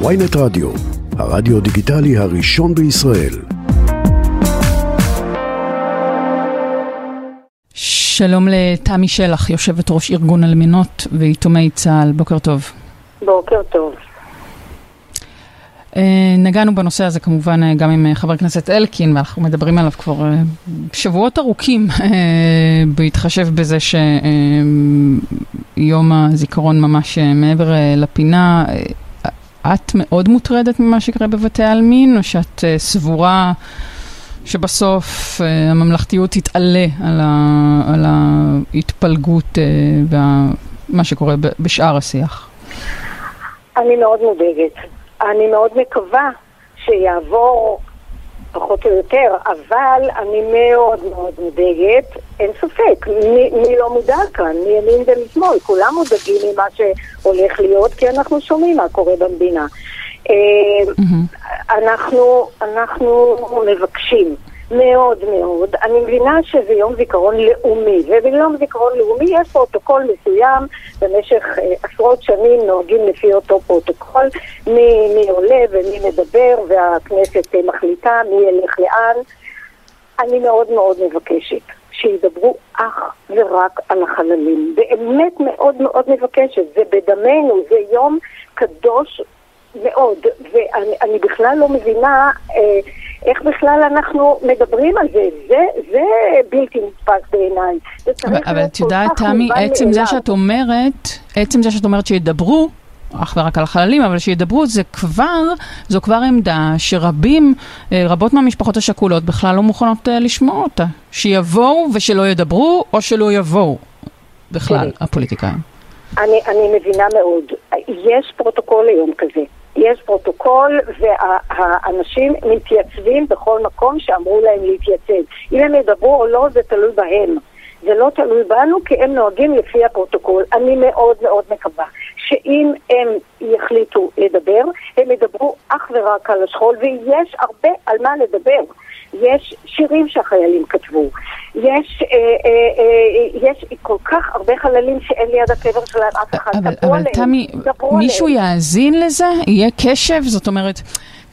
ויינט רדיו, הרדיו דיגיטלי הראשון בישראל. שלום לתמי שלח, יושבת ראש ארגון אלמנות ויתומי צה"ל, בוקר טוב. בוקר טוב. אה, נגענו בנושא הזה כמובן אה, גם עם אה, חבר הכנסת אלקין, ואנחנו מדברים עליו כבר שבועות ארוכים, בהתחשב בזה שיום הזיכרון ממש מעבר לפינה. את מאוד מוטרדת ממה שקורה בבתי העלמין, או שאת סבורה שבסוף הממלכתיות תתעלה על, ה, על ההתפלגות ומה שקורה בשאר השיח? אני מאוד מודאגת. אני מאוד מקווה שיעבור פחות או יותר, אבל אני מאוד מאוד מודאגת, אין ספק, מי, מי לא מודע כאן, מימין ומשמאל, כולם מודאגים ממה שהולך להיות, כי אנחנו שומעים מה קורה במדינה. Mm-hmm. אנחנו, אנחנו מבקשים מאוד מאוד. אני מבינה שזה יום זיכרון לאומי, וביום זיכרון לאומי יש פרוטוקול מסוים, במשך אה, עשרות שנים נוהגים לפי אותו פרוטוקול, מי, מי עולה ומי מדבר, והכנסת אה, מחליטה מי ילך לאן. אני מאוד מאוד מבקשת שידברו אך ורק על החללים. באמת מאוד מאוד מבקשת, זה בדמנו, זה יום קדוש מאוד, ואני בכלל לא מבינה... אה, איך בכלל אנחנו מדברים על זה? זה, זה בלתי נתפס בעיניי. אבל, אבל את יודעת, תמי, עצם זה שאת אומרת, עצם זה שאת אומרת שידברו, אך ורק על החללים, אבל שידברו, זה כבר, זו כבר עמדה שרבים, אה, רבות מהמשפחות השכולות בכלל לא מוכנות אה, לשמוע אותה. שיבואו ושלא ידברו, או שלא יבואו בכלל, הפוליטיקאים. אני, אני מבינה מאוד. יש פרוטוקול היום כזה. יש פרוטוקול והאנשים מתייצבים בכל מקום שאמרו להם להתייצב. אם הם ידברו או לא, זה תלוי בהם. זה לא תלוי בנו כי הם נוהגים לפי הפרוטוקול. אני מאוד מאוד מקווה שאם הם יחליטו לדבר, הם ידברו אך ורק על השכול, ויש הרבה על מה לדבר. יש שירים שהחיילים כתבו, יש, אה, אה, אה, יש כל כך הרבה חללים שאין ליד הקבר שלהם אף אחד. אבל, אבל תמי, מישהו יאזין לזה? יהיה קשב? זאת אומרת...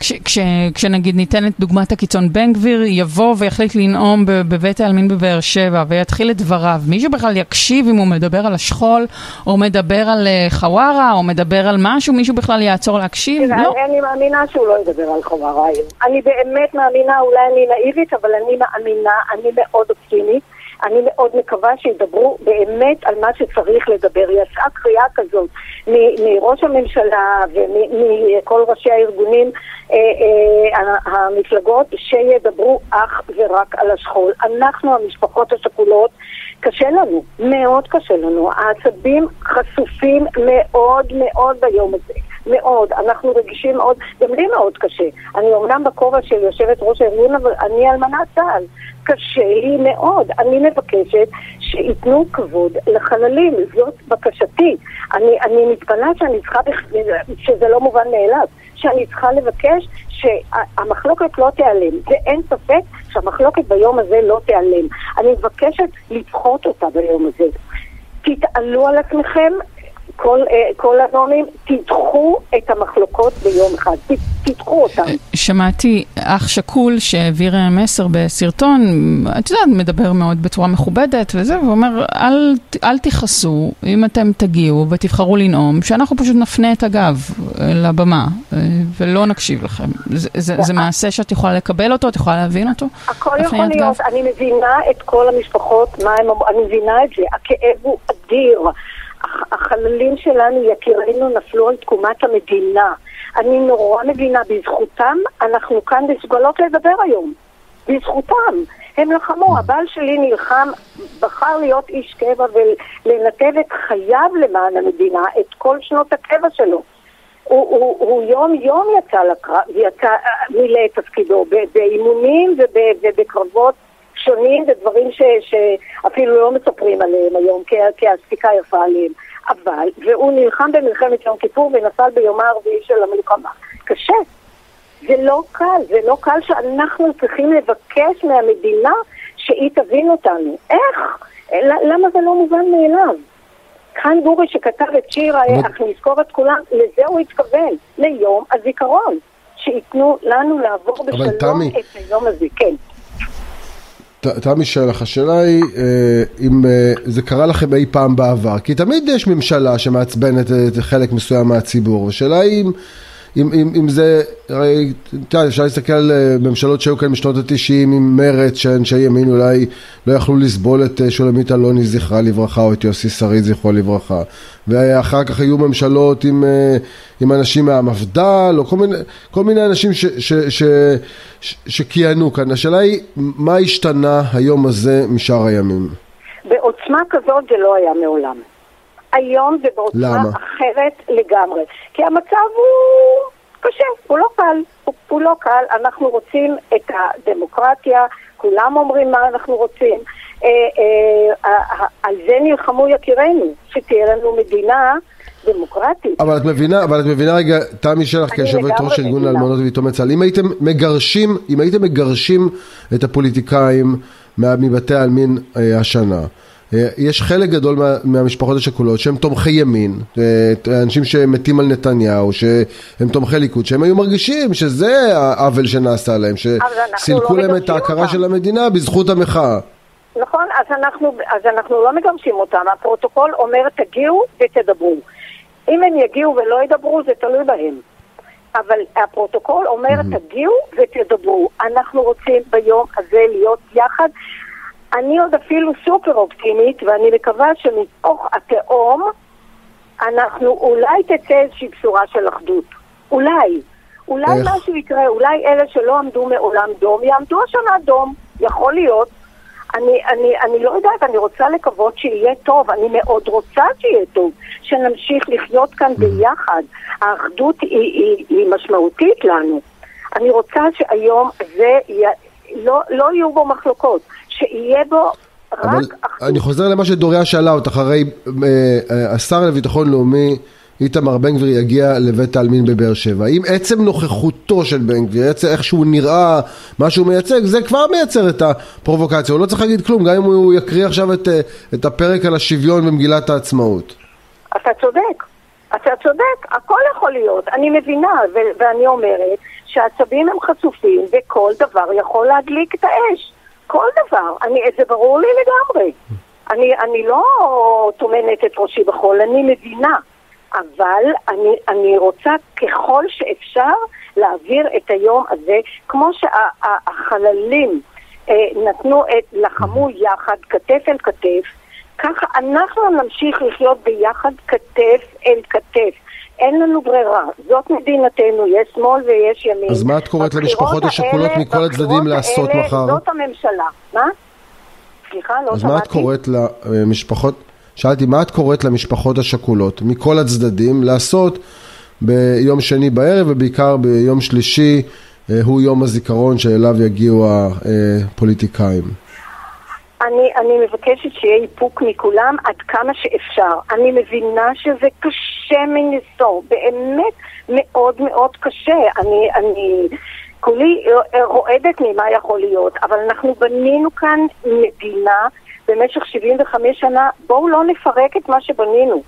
כש, כש, כשנגיד ניתן את דוגמת הקיצון, בן גביר יבוא ויחליט לנאום בבית העלמין בבאר שבע ויתחיל את דבריו, מישהו בכלל יקשיב אם הוא מדבר על השכול, או מדבר על uh, חווארה, או מדבר על משהו, מישהו בכלל יעצור להקשיב? תראה, לא. אני מאמינה שהוא לא ידבר על חווארה היום. אני באמת מאמינה, אולי אני נאיבית, אבל אני מאמינה, אני מאוד אופטימית. אני מאוד מקווה שידברו באמת על מה שצריך לדבר. יצאה קריאה כזאת מראש הממשלה ומכל ראשי הארגונים, אה, אה, המפלגות, שידברו אך ורק על השכול. אנחנו, המשפחות השכולות, קשה לנו, מאוד קשה לנו. העצבים חשופים מאוד מאוד ביום הזה. מאוד, אנחנו רגישים מאוד, גם לי מאוד קשה. אני אומנם בכובע של יושבת ראש הארגון, אבל אני אלמנת צה"ל. קשה לי מאוד. אני מבקשת שייתנו כבוד לחללים, זאת בקשתי. אני, אני מתפלאה שאני צריכה, שזה לא מובן מאליו, שאני צריכה לבקש שהמחלוקת לא תיעלם, ואין ספק שהמחלוקת ביום הזה לא תיעלם. אני מבקשת לדחות אותה ביום הזה. תתעלו על עצמכם, כל, אה, כל הנואמים, תדחו את המחלוקות ביום אחד, תדחו אותם. שמעתי אח שכול שהעביר מסר בסרטון, את יודעת, מדבר מאוד בצורה מכובדת וזה, ואומר, אל, אל תכעסו אם אתם תגיעו ותבחרו לנאום, שאנחנו פשוט נפנה את הגב אה, לבמה אה, ולא נקשיב לכם. זה, זה, זה מעשה שאת יכולה לקבל אותו, את יכולה להבין אותו? הכל יכול להיות, גב? אני מבינה את כל המשפחות, מה הם, אני מבינה את זה, הכאב הוא אדיר. החללים שלנו, יקירינו, נפלו על תקומת המדינה. אני נורא מבינה, בזכותם אנחנו כאן מסוגלות לדבר היום. בזכותם. הם לחמו, הבעל שלי נלחם, בחר להיות איש קבע ולנתב את חייו למען המדינה, את כל שנות הקבע שלו. הוא, הוא, הוא יום יום יצא לקרב, יצא, מילא את תפקידו באימונים ובקרבות שונים ודברים ש, שאפילו לא מספרים עליהם היום, כי, כי הספיקה יפה עליהם. אבל, והוא נלחם במלחמת יום כיפור ונפל ביומה הרביעי של המלחמה. קשה. זה לא קל, זה לא קל שאנחנו צריכים לבקש מהמדינה שהיא תבין אותנו. איך? למה זה לא מובן מאליו? כאן גורי שכתב את שיר "אך נזכור את כולם", לזה הוא התכוון, ליום הזיכרון. שייתנו לנו לעבור בשלום את היום הזה, כן. תמי שלח, השאלה היא אה, אם אה, זה קרה לכם אי פעם בעבר, כי תמיד יש ממשלה שמעצבנת חלק מסוים מהציבור, השאלה היא אם אם, אם, אם זה, הרי, אתה יודע, אפשר להסתכל על אה, ממשלות שהיו כאן בשנות התשעים עם מרץ, שאנשי ימין אולי לא יכלו לסבול את אה, שולמית אלוני זכרה לברכה, או את יוסי שריד זכרו לברכה. ואחר כך היו ממשלות עם, אה, עם אנשים מהמפד"ל, או כל מיני, כל מיני אנשים ש, ש, ש, ש, שכיהנו כאן. השאלה היא, מה השתנה היום הזה משאר הימים? בעוצמה כזאת זה לא היה מעולם. היום זה בעוצמה למה? אחרת לגמרי. כי המצב הוא קשה, הוא לא קל. הוא, הוא לא קל, אנחנו רוצים את הדמוקרטיה, כולם אומרים מה אנחנו רוצים. אה, אה, אה, על זה נלחמו יקירנו, שתהיה לנו מדינה דמוקרטית. אבל את מבינה, אבל את מבינה רגע, תמי שלח כיושבת ראש ארגון לאלמנות ויתומי צה"ל, אם הייתם מגרשים, אם הייתם מגרשים את הפוליטיקאים מבתי העלמין אה, השנה, יש חלק גדול מה, מהמשפחות השכולות שהם תומכי ימין, אה, אנשים שמתים על נתניהו, שהם תומכי ליכוד, שהם היו מרגישים שזה העוול שנעשה להם, שסילקו לא להם את ההכרה של המדינה בזכות המחאה. נכון, אז אנחנו, אז אנחנו לא מגרשים אותם, הפרוטוקול אומר תגיעו ותדברו. אם הם יגיעו ולא ידברו זה תלוי בהם. אבל הפרוטוקול אומר mm-hmm. תגיעו ותדברו. אנחנו רוצים ביום הזה להיות יחד. אני עוד אפילו סופר אופטימית, ואני מקווה שמתוך התהום אנחנו אולי תצא איזושהי בשורה של אחדות. אולי. אולי איך? משהו יקרה, אולי אלה שלא עמדו מעולם דום, יעמדו השנה דום. יכול להיות. אני, אני, אני לא יודעת, אני רוצה לקוות שיהיה טוב, אני מאוד רוצה שיהיה טוב, שנמשיך לחיות כאן ביחד. האחדות היא, היא, היא משמעותית לנו. אני רוצה שהיום הזה י... לא, לא יהיו בו מחלוקות. שיהיה בו אבל אני חוזר למה שדוריה שאלה אותך, הרי אה, אה, השר לביטחון לאומי איתמר בן גביר יגיע לבית העלמין בבאר שבע. אם עצם נוכחותו של בן גביר, עצם איך שהוא נראה, מה שהוא מייצג, זה כבר מייצר את הפרובוקציה. הוא לא צריך להגיד כלום, גם אם הוא יקריא עכשיו את, אה, את הפרק על השוויון במגילת העצמאות. אתה צודק, אתה צודק, הכל יכול להיות. אני מבינה, ואני אומרת שהעצבים הם חשופים וכל דבר יכול להדליק את האש. כל דבר. אני, זה ברור לי לגמרי. אני, אני לא טומנת את ראשי בחול, אני מבינה. אבל אני, אני רוצה ככל שאפשר להעביר את היום הזה, כמו שהחללים אה, נתנו את, לחמו יחד, כתף אל כתף, ככה אנחנו נמשיך לחיות ביחד כתף אל כתף. אין לנו ברירה, זאת מדינתנו, יש שמאל ויש ימין. אז מה את קוראת למשפחות השכולות מכל הצדדים לעשות האלה, מחר? זאת הממשלה. מה? סליחה, לא שמעתי. אז מה את קוראת למשפחות, שאלתי, מה את קוראת למשפחות השכולות מכל הצדדים לעשות ביום שני בערב ובעיקר ביום שלישי, אה, הוא יום הזיכרון שאליו יגיעו הפוליטיקאים? אני, אני מבקשת שיהיה איפוק מכולם עד כמה שאפשר. אני מבינה שזה קשה מנשוא, באמת מאוד מאוד קשה. אני, אני כולי רועדת ממה יכול להיות, אבל אנחנו בנינו כאן מדינה במשך 75 שנה, בואו לא נפרק את מה שבנינו.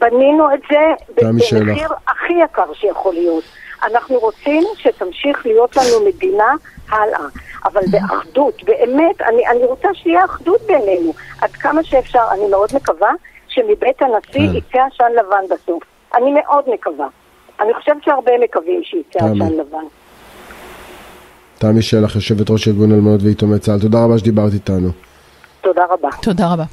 בנינו את זה במחיר הכי יקר שיכול להיות. אנחנו רוצים שתמשיך להיות לנו מדינה הלאה. אבל באחדות, באמת, אני, אני רוצה שיהיה אחדות בינינו, עד כמה שאפשר. אני מאוד מקווה שמבית הנשיא כן. יצא עשן לבן בסוף. אני מאוד מקווה. אני חושבת שהרבה מקווים שיצא עשן לבן. תמי שלח, יושבת ראש ארגון אלמנות ויתומי צה"ל, תודה רבה שדיברת איתנו. תודה רבה. תודה רבה.